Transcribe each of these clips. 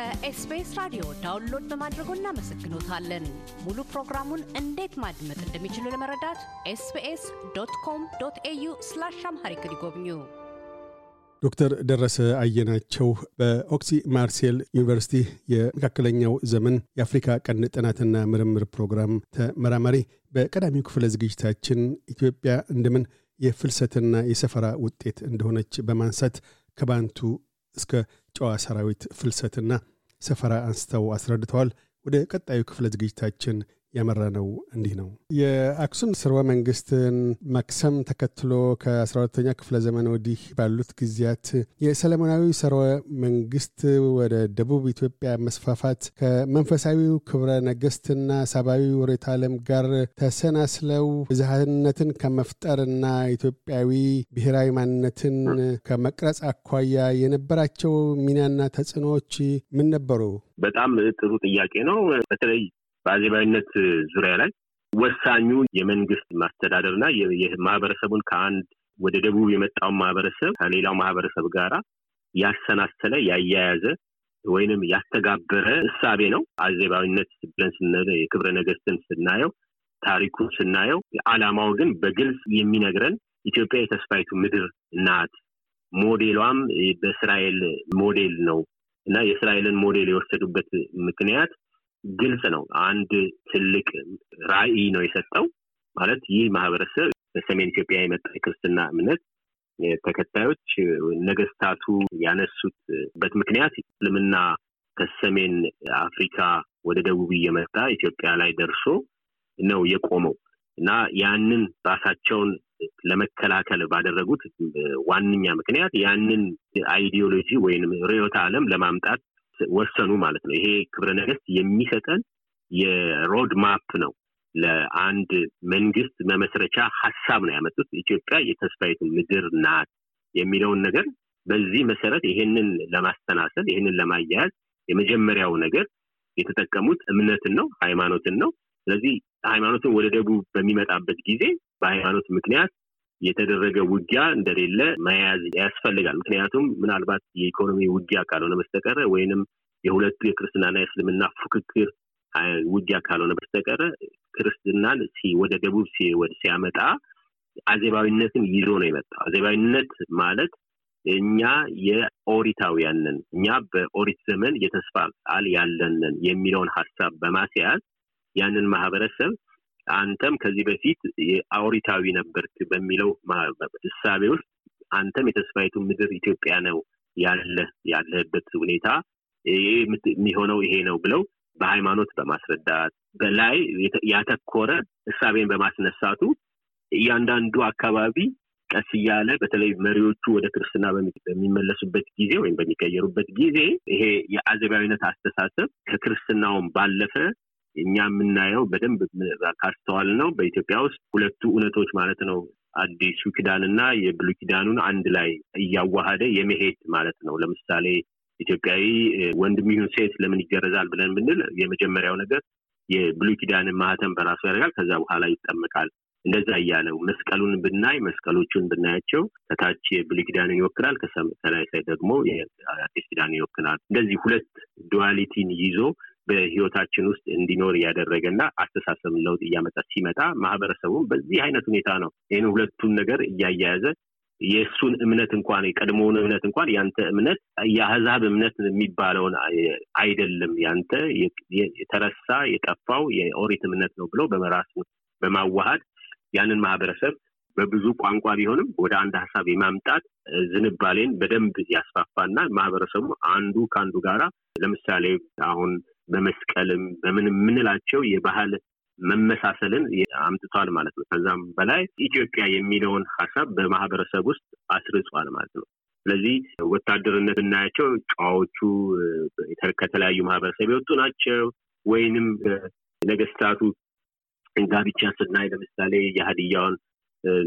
ከ SBS ራዲዮ download በማድረጎ እናመሰግኖታለን። ሙሉ ፕሮግራሙን እንዴት ማድመጥ እንደሚችሉ ለመረዳት SBS dot com dot au slash Amharic ይጎብኙ። ዶክተር ደረሰ አየናቸው በኤክስ ማርሴል ዩኒቨርሲቲ የመካከለኛው ዘመን የአፍሪካ ቀንድ ጥናትና ምርምር ፕሮግራም ተመራማሪ፣ በቀዳሚው ክፍለ ዝግጅታችን ኢትዮጵያ እንደምን የፍልሰትና የሰፈራ ውጤት እንደሆነች በማንሳት ከባንቱ እስከ ጨዋ ሰራዊት ፍልሰትና ሰፈራ አንስተው አስረድተዋል። ወደ ቀጣዩ ክፍለ ዝግጅታችን ያመራ ነው እንዲህ ነው። የአክሱም ስርወ መንግስትን መክሰም ተከትሎ ከ12ተኛ ክፍለ ዘመን ወዲህ ባሉት ጊዜያት የሰለሞናዊ ስርወ መንግስት ወደ ደቡብ ኢትዮጵያ መስፋፋት ከመንፈሳዊው ክብረ ነገስትና ሳባዊ ርዕዮተ ዓለም ጋር ተሰናስለው ብዝሃነትን ከመፍጠርና ኢትዮጵያዊ ብሔራዊ ማንነትን ከመቅረጽ አኳያ የነበራቸው ሚናና ተጽዕኖዎች ምን ነበሩ? በጣም ጥሩ ጥያቄ ነው። በተለይ በአዜባዊነት ዙሪያ ላይ ወሳኙ የመንግስት ማስተዳደርና ማህበረሰቡን ከአንድ ወደ ደቡብ የመጣውን ማህበረሰብ ከሌላው ማህበረሰብ ጋር ያሰናሰለ ያያያዘ ወይንም ያስተጋበረ እሳቤ ነው። አዜባዊነት ብለን ስነ የክብረ ነገስትን ስናየው ታሪኩን ስናየው አላማው ግን በግልጽ የሚነግረን ኢትዮጵያ የተስፋይቱ ምድር ናት። ሞዴሏም በእስራኤል ሞዴል ነው እና የእስራኤልን ሞዴል የወሰዱበት ምክንያት ግልጽ ነው። አንድ ትልቅ ራዕይ ነው የሰጠው ማለት ይህ ማህበረሰብ በሰሜን ኢትዮጵያ የመጣ የክርስትና እምነት ተከታዮች ነገስታቱ ያነሱትበት ምክንያት እስልምና ከሰሜን አፍሪካ ወደ ደቡብ እየመጣ ኢትዮጵያ ላይ ደርሶ ነው የቆመው እና ያንን ራሳቸውን ለመከላከል ባደረጉት ዋነኛ ምክንያት ያንን ideology ወይም ርዕዮተ ዓለም ለማምጣት ወሰኑ ማለት ነው። ይሄ ክብረ ነገስት የሚሰጠን የ road map ነው። ለአንድ መንግስት መመስረቻ ሀሳብ ነው ያመጡት። ኢትዮጵያ የተስፋይቱ ምድር ናት የሚለውን ነገር በዚህ መሰረት ይሄንን ለማስተናሰል ይሄንን ለማያያዝ የመጀመሪያው ነገር የተጠቀሙት እምነትን ነው፣ ሃይማኖትን ነው። ስለዚህ ሃይማኖትን ወደ ደቡብ በሚመጣበት ጊዜ በሃይማኖት ምክንያት የተደረገ ውጊያ እንደሌለ መያዝ ያስፈልጋል። ምክንያቱም ምናልባት የኢኮኖሚ ውጊያ ካልሆነ በስተቀረ ወይንም የሁለቱ የክርስትናና የእስልምና ፉክክር ውጊያ ካልሆነ በስተቀረ ክርስትናን ወደ ደቡብ ሲያመጣ አዜባዊነትን ይዞ ነው የመጣው። አዜባዊነት ማለት እኛ የኦሪታውያንን እኛ በኦሪት ዘመን የተስፋ ቃል ያለንን የሚለውን ሀሳብ በማስያዝ ያንን ማህበረሰብ አንተም ከዚህ በፊት አውሪታዊ ነበርክ በሚለው እሳቤ ውስጥ አንተም የተስፋይቱ ምድር ኢትዮጵያ ነው ያለ ያለህበት ሁኔታ የሚሆነው ይሄ ነው ብለው በሃይማኖት በማስረዳት በላይ ያተኮረ እሳቤን በማስነሳቱ እያንዳንዱ አካባቢ ቀስ እያለ በተለይ መሪዎቹ ወደ ክርስትና በሚመለሱበት ጊዜ ወይም በሚቀየሩበት ጊዜ ይሄ የአዘባዊነት አስተሳሰብ ከክርስትናውም ባለፈ እኛ የምናየው በደንብ ካስተዋል ነው በኢትዮጵያ ውስጥ ሁለቱ እውነቶች ማለት ነው አዲሱ ኪዳንና የብሉ ኪዳኑን አንድ ላይ እያዋሃደ የመሄድ ማለት ነው። ለምሳሌ ኢትዮጵያዊ ወንድም ይሁን ሴት ለምን ይገረዛል ብለን ብንል የመጀመሪያው ነገር የብሉ ኪዳንን ማህተም በራሱ ያደርጋል። ከዛ በኋላ ይጠመቃል። እንደዛ እያለው መስቀሉን ብናይ መስቀሎቹን ብናያቸው ከታች የብሉ ኪዳንን ይወክላል፣ ከላይ ሳይ ደግሞ የአዲስ ኪዳን ይወክላል። እንደዚህ ሁለት ዱዋሊቲን ይዞ በህይወታችን ውስጥ እንዲኖር እያደረገ እና አስተሳሰብ ለውጥ እያመጣ ሲመጣ ማህበረሰቡም በዚህ አይነት ሁኔታ ነው ይህን ሁለቱን ነገር እያያያዘ የእሱን እምነት እንኳን የቀድሞውን እምነት እንኳን ያንተ እምነት የአህዛብ እምነት የሚባለውን አይደለም ያንተ የተረሳ የጠፋው የኦሪት እምነት ነው ብሎ በመራሱ በማዋሃድ ያንን ማህበረሰብ በብዙ ቋንቋ ቢሆንም ወደ አንድ ሀሳብ የማምጣት ዝንባሌን በደንብ ያስፋፋና ማህበረሰቡ አንዱ ከአንዱ ጋራ ለምሳሌ አሁን በመስቀልም በምን የምንላቸው የባህል መመሳሰልን አምጥቷል ማለት ነው። ከዛም በላይ ኢትዮጵያ የሚለውን ሀሳብ በማህበረሰብ ውስጥ አስርጿል ማለት ነው። ስለዚህ ወታደርነት ብናያቸው ጨዋዎቹ ከተለያዩ ማህበረሰብ የወጡ ናቸው። ወይንም ነገስታቱ ጋብቻ ስናይ ለምሳሌ የሀዲያውን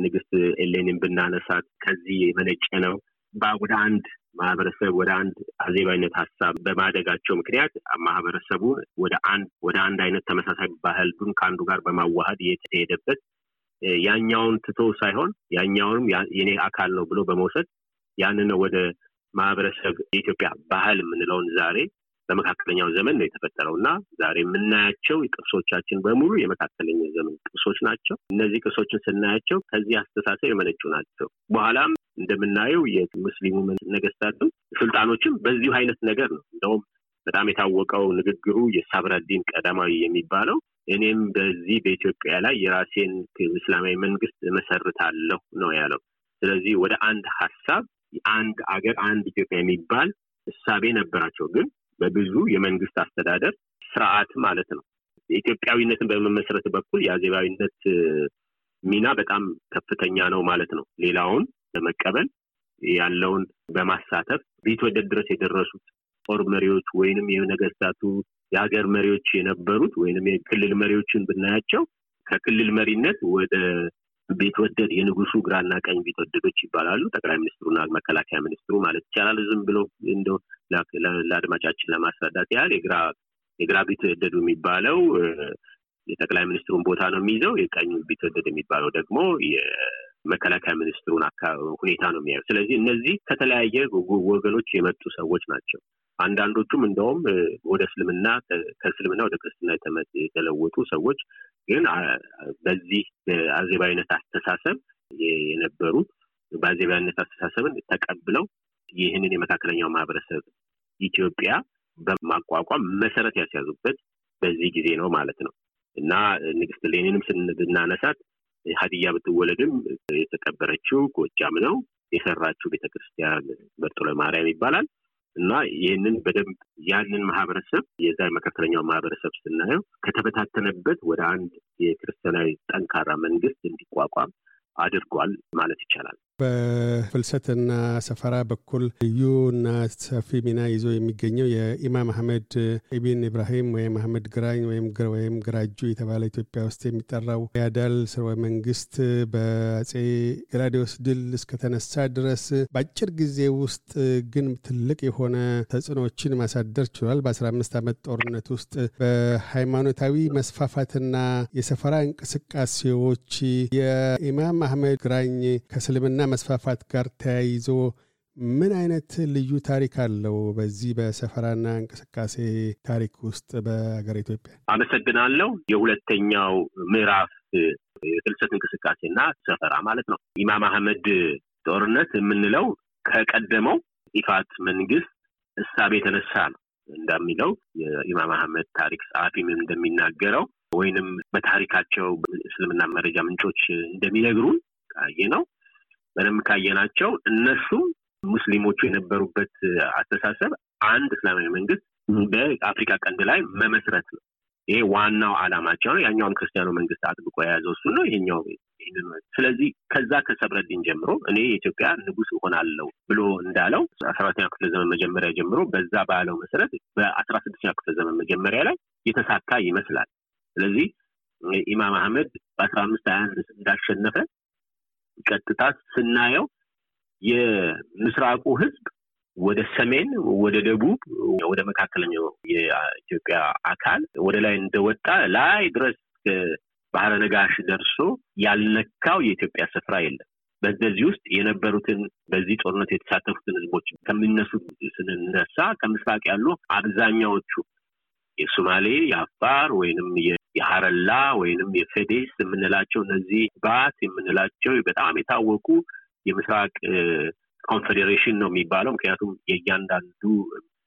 ንግስት ኤሌንን ብናነሳት ከዚህ የመነጨ ነው። ወደ አንድ ማህበረሰብ ወደ አንድ አዜባዊነት ሀሳብ በማደጋቸው ምክንያት ማህበረሰቡ ወደ አንድ ወደ አንድ አይነት ተመሳሳይ ባህሉን ከአንዱ ጋር በማዋሃድ የተሄደበት ያኛውን ትቶ ሳይሆን ያኛውንም የኔ አካል ነው ብሎ በመውሰድ ያንን ወደ ማህበረሰብ የኢትዮጵያ ባህል የምንለውን ዛሬ በመካከለኛው ዘመን ነው የተፈጠረው እና ዛሬ የምናያቸው ቅርሶቻችን በሙሉ የመካከለኛው ዘመን ቅርሶች ናቸው። እነዚህ ቅርሶችን ስናያቸው ከዚህ አስተሳሰብ የመነጩ ናቸው። በኋላም እንደምናየው የሙስሊሙ ነገስታትም ሱልጣኖችም በዚሁ አይነት ነገር ነው። እንደውም በጣም የታወቀው ንግግሩ የሳብራዲን ቀዳማዊ የሚባለው እኔም በዚህ በኢትዮጵያ ላይ የራሴን እስላማዊ መንግስት እመሰርታለሁ ነው ያለው። ስለዚህ ወደ አንድ ሀሳብ አንድ አገር አንድ ኢትዮጵያ የሚባል እሳቤ ነበራቸው። ግን በብዙ የመንግስት አስተዳደር ስርዓት ማለት ነው። የኢትዮጵያዊነትን በመመስረት በኩል የአዜባዊነት ሚና በጣም ከፍተኛ ነው ማለት ነው። ሌላውን ለመቀበል ያለውን በማሳተፍ ቢትወደድ ድረስ የደረሱት ጦር መሪዎች ወይንም የነገስታቱ የሀገር መሪዎች የነበሩት ወይንም የክልል መሪዎችን ብናያቸው ከክልል መሪነት ወደ ቤትወደድ የንጉሱ ግራና ቀኝ ቤትወደዶች ይባላሉ። ጠቅላይ ሚኒስትሩና መከላከያ ሚኒስትሩ ማለት ይቻላል። ዝም ብሎ እንደው ለአድማጫችን ለማስረዳት ያህል የግራ የግራ ቢትወደዱ የሚባለው የጠቅላይ ሚኒስትሩን ቦታ ነው የሚይዘው። የቀኝ ቢትወደድ የሚባለው ደግሞ የመከላከያ ሚኒስትሩን ሁኔታ ነው የሚያየው። ስለዚህ እነዚህ ከተለያየ ወገኖች የመጡ ሰዎች ናቸው። አንዳንዶቹም እንደውም ወደ እስልምና ከእስልምና ወደ ክርስትና የተለወጡ ሰዎች ግን በዚህ በአዜባዊነት አስተሳሰብ የነበሩት በአዜባዊነት አስተሳሰብን ተቀብለው ይህንን የመካከለኛው ማህበረሰብ ኢትዮጵያ በማቋቋም መሰረት ያስያዙበት በዚህ ጊዜ ነው ማለት ነው እና ንግስት ሌኒንም ስናነሳት ሀዲያ ብትወለድም የተቀበረችው ጎጃም ነው። የሰራችው ቤተክርስቲያን በርጦለ ማርያም ይባላል። እና ይህንን በደንብ ያንን ማህበረሰብ የዛ መካከለኛው ማህበረሰብ ስናየው ከተበታተነበት ወደ አንድ የክርስቲያናዊ ጠንካራ መንግስት እንዲቋቋም አድርጓል ማለት ይቻላል። በፍልሰትና ሰፈራ በኩል ልዩና ሰፊ ሚና ይዞ የሚገኘው የኢማም አህመድ ኢቢን ኢብራሂም ወይም አህመድ ግራኝ ወይም ግራጁ የተባለ ኢትዮጵያ ውስጥ የሚጠራው ያዳል ስርወ መንግስት በአጼ ገላዲዮስ ድል እስከተነሳ ድረስ በአጭር ጊዜ ውስጥ ግን ትልቅ የሆነ ተጽዕኖዎችን ማሳደር ችሏል። በአስራ አምስት ዓመት ጦርነት ውስጥ በሃይማኖታዊ መስፋፋትና የሰፈራ እንቅስቃሴዎች የኢማም አህመድ ግራኝ ከእስልምና መስፋፋት ጋር ተያይዞ ምን አይነት ልዩ ታሪክ አለው? በዚህ በሰፈራና እንቅስቃሴ ታሪክ ውስጥ በሀገር ኢትዮጵያ። አመሰግናለሁ። የሁለተኛው ምዕራፍ የፍልሰት እንቅስቃሴና ሰፈራ ማለት ነው። ኢማም አህመድ ጦርነት የምንለው ከቀደመው ኢፋት መንግስት እሳቤ የተነሳ ነው እንደሚለው የኢማም አህመድ ታሪክ ጸሐፊም እንደሚናገረው ወይንም በታሪካቸው እስልምና መረጃ ምንጮች እንደሚነግሩን ካየ ነው በደንብ ካየናቸው እነሱም ሙስሊሞቹ የነበሩበት አስተሳሰብ አንድ እስላማዊ መንግስት በአፍሪካ ቀንድ ላይ መመስረት ነው። ይሄ ዋናው አላማቸው ነው። ያኛውም ክርስቲያኑ መንግስት አጥብቆ የያዘው እሱ ነው። ይሄኛው ስለዚህ ከዛ ከሰብረዲን ጀምሮ እኔ የኢትዮጵያ ንጉስ እሆናለሁ ብሎ እንዳለው አስራ አራተኛው ክፍለ ዘመን መጀመሪያ ጀምሮ በዛ ባለው መሰረት በአስራ ስድስተኛው ክፍለ ዘመን መጀመሪያ ላይ የተሳካ ይመስላል። ስለዚህ ኢማም አህመድ በአስራ አምስት ሀያ አንድ እንዳሸነፈ ቀጥታ ስናየው የምስራቁ ህዝብ ወደ ሰሜን፣ ወደ ደቡብ፣ ወደ መካከለኛው የኢትዮጵያ አካል ወደ ላይ እንደወጣ ላይ ድረስ ባህረ ነጋሽ ደርሶ ያልነካው የኢትዮጵያ ስፍራ የለም። በዚህ ውስጥ የነበሩትን በዚህ ጦርነት የተሳተፉትን ህዝቦች ከሚነሱት ስንነሳ ከምስራቅ ያሉ አብዛኛዎቹ የሶማሌ፣ የአፋር ወይንም የሀረላ ወይንም የፌዴስ የምንላቸው እነዚህ ባት የምንላቸው በጣም የታወቁ የምስራቅ ኮንፌዴሬሽን ነው የሚባለው። ምክንያቱም የእያንዳንዱ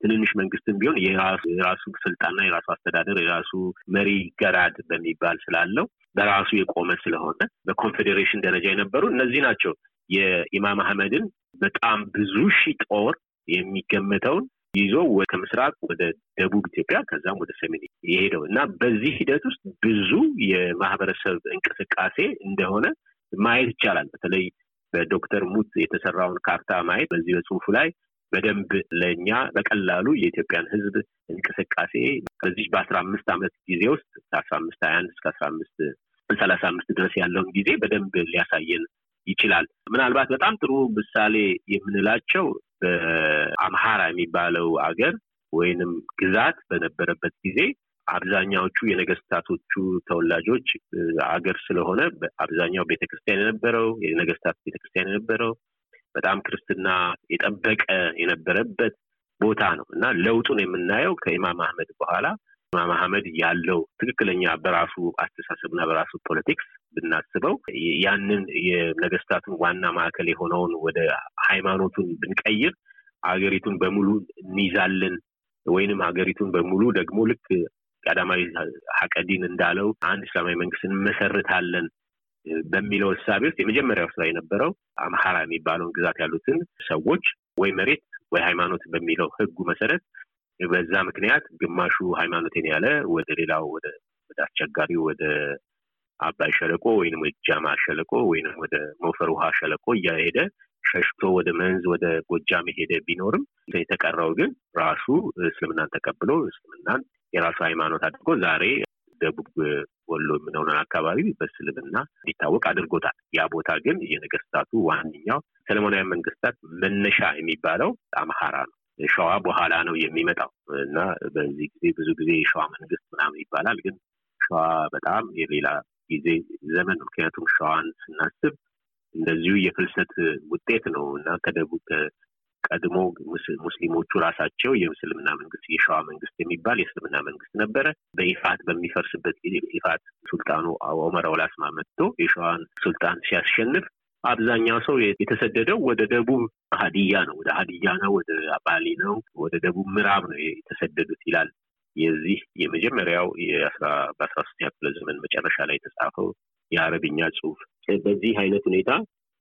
ትንንሽ መንግስትም ቢሆን የራሱ ስልጣንና የራሱ አስተዳደር የራሱ መሪ ገራድ በሚባል ስላለው በራሱ የቆመ ስለሆነ በኮንፌዴሬሽን ደረጃ የነበሩ እነዚህ ናቸው። የኢማም አህመድን በጣም ብዙ ሺህ ጦር የሚገመተውን ይዞ ከምስራቅ ወደ ደቡብ ኢትዮጵያ ከዛም ወደ ሰሜን የሄደው እና በዚህ ሂደት ውስጥ ብዙ የማህበረሰብ እንቅስቃሴ እንደሆነ ማየት ይቻላል። በተለይ በዶክተር ሙት የተሰራውን ካርታ ማየት በዚህ በጽሁፉ ላይ በደንብ ለእኛ በቀላሉ የኢትዮጵያን ህዝብ እንቅስቃሴ ከዚህ በአስራ አምስት ዓመት ጊዜ ውስጥ ከአስራ አምስት ሀያ አንድ እስከ አስራ አምስት ሰላሳ አምስት ድረስ ያለውን ጊዜ በደንብ ሊያሳየን ይችላል። ምናልባት በጣም ጥሩ ምሳሌ የምንላቸው በአምሃራ የሚባለው አገር ወይንም ግዛት በነበረበት ጊዜ አብዛኛዎቹ የነገስታቶቹ ተወላጆች አገር ስለሆነ አብዛኛው ቤተክርስቲያን የነበረው የነገስታት ቤተክርስቲያን የነበረው በጣም ክርስትና የጠበቀ የነበረበት ቦታ ነው እና ለውጡን የምናየው ከኢማም አህመድ በኋላ ኢማም አህመድ ያለው ትክክለኛ በራሱ አስተሳሰብና በራሱ ፖለቲክስ ብናስበው ያንን የነገስታቱን ዋና ማዕከል የሆነውን ወደ ሃይማኖቱን ብንቀይር ሀገሪቱን በሙሉ እንይዛለን ወይንም ሀገሪቱን በሙሉ ደግሞ ልክ ቀዳማዊ ሀቀዲን እንዳለው አንድ እስላማዊ መንግስት እንመሰርታለን በሚለው እሳቤ ውስጥ የመጀመሪያው ስራ የነበረው አምሃራ የሚባለውን ግዛት ያሉትን ሰዎች ወይ መሬት ወይ ሃይማኖት በሚለው ህጉ መሰረት በዛ ምክንያት ግማሹ ሃይማኖቴን ያለ ወደ ሌላው ወደ አስቸጋሪ ወደ አባይ ሸለቆ ወይንም ወደ ጃማ ሸለቆ ወይንም ወደ ሞፈር ውሃ ሸለቆ እያሄደ ሸሽቶ ወደ መንዝ ወደ ጎጃም ሄደ ቢኖርም የተቀረው ግን ራሱ እስልምናን ተቀብሎ እስልምናን የራሱ ሃይማኖት አድርጎ ዛሬ ደቡብ ወሎ የምንሆነ አካባቢ በእስልምና እንዲታወቅ አድርጎታል። ያ ቦታ ግን የነገስታቱ ዋነኛው ሰለሞናዊ መንግስታት መነሻ የሚባለው አምሃራ ነው። ሸዋ በኋላ ነው የሚመጣው እና በዚህ ጊዜ ብዙ ጊዜ የሸዋ መንግስት ምናምን ይባላል። ግን ሸዋ በጣም የሌላ ጊዜ ዘመን ነው። ምክንያቱም ሸዋን ስናስብ እንደዚሁ የፍልሰት ውጤት ነው እና ከደቡብ ቀድሞ ሙስሊሞቹ ራሳቸው የእስልምና መንግስት የሸዋ መንግስት የሚባል የእስልምና መንግስት ነበረ። በኢፋት በሚፈርስበት ጊዜ ኢፋት ሱልጣኑ ኦመር አውላስማ መጥቶ የሸዋን ሱልጣን ሲያስሸንፍ አብዛኛው ሰው የተሰደደው ወደ ደቡብ ሀዲያ ነው፣ ወደ ሀዲያ ነው፣ ወደ አባሊ ነው፣ ወደ ደቡብ ምዕራብ ነው የተሰደዱት ይላል። የዚህ የመጀመሪያው በአስራ ሶስተኛ ክፍለ ዘመን መጨረሻ ላይ የተጻፈው የአረብኛ ጽሁፍ። በዚህ አይነት ሁኔታ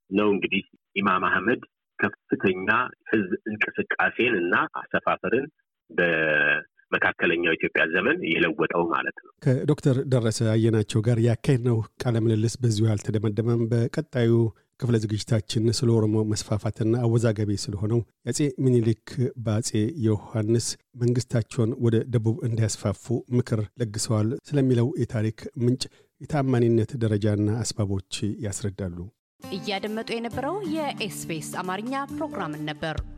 ነው እንግዲህ ኢማም አህመድ ከፍተኛ ህዝብ እንቅስቃሴን እና አሰፋፈርን በመካከለኛው ኢትዮጵያ ዘመን የለወጠው ማለት ነው። ከዶክተር ደረሰ አየናቸው ጋር ያካሄድ ነው ቃለ በዚሁ አልተደመደመም። በቀጣዩ ክፍለ ዝግጅታችን ስለ ኦሮሞ መስፋፋትና አወዛጋቢ ስለሆነው የአጼ ሚኒሊክ በአጼ ዮሐንስ መንግስታቸውን ወደ ደቡብ እንዲያስፋፉ ምክር ለግሰዋል ስለሚለው የታሪክ ምንጭ የታማኒነት ደረጃና አስባቦች ያስረዳሉ። እያደመጡ የነበረው የኤስቢኤስ አማርኛ ፕሮግራምን ነበር።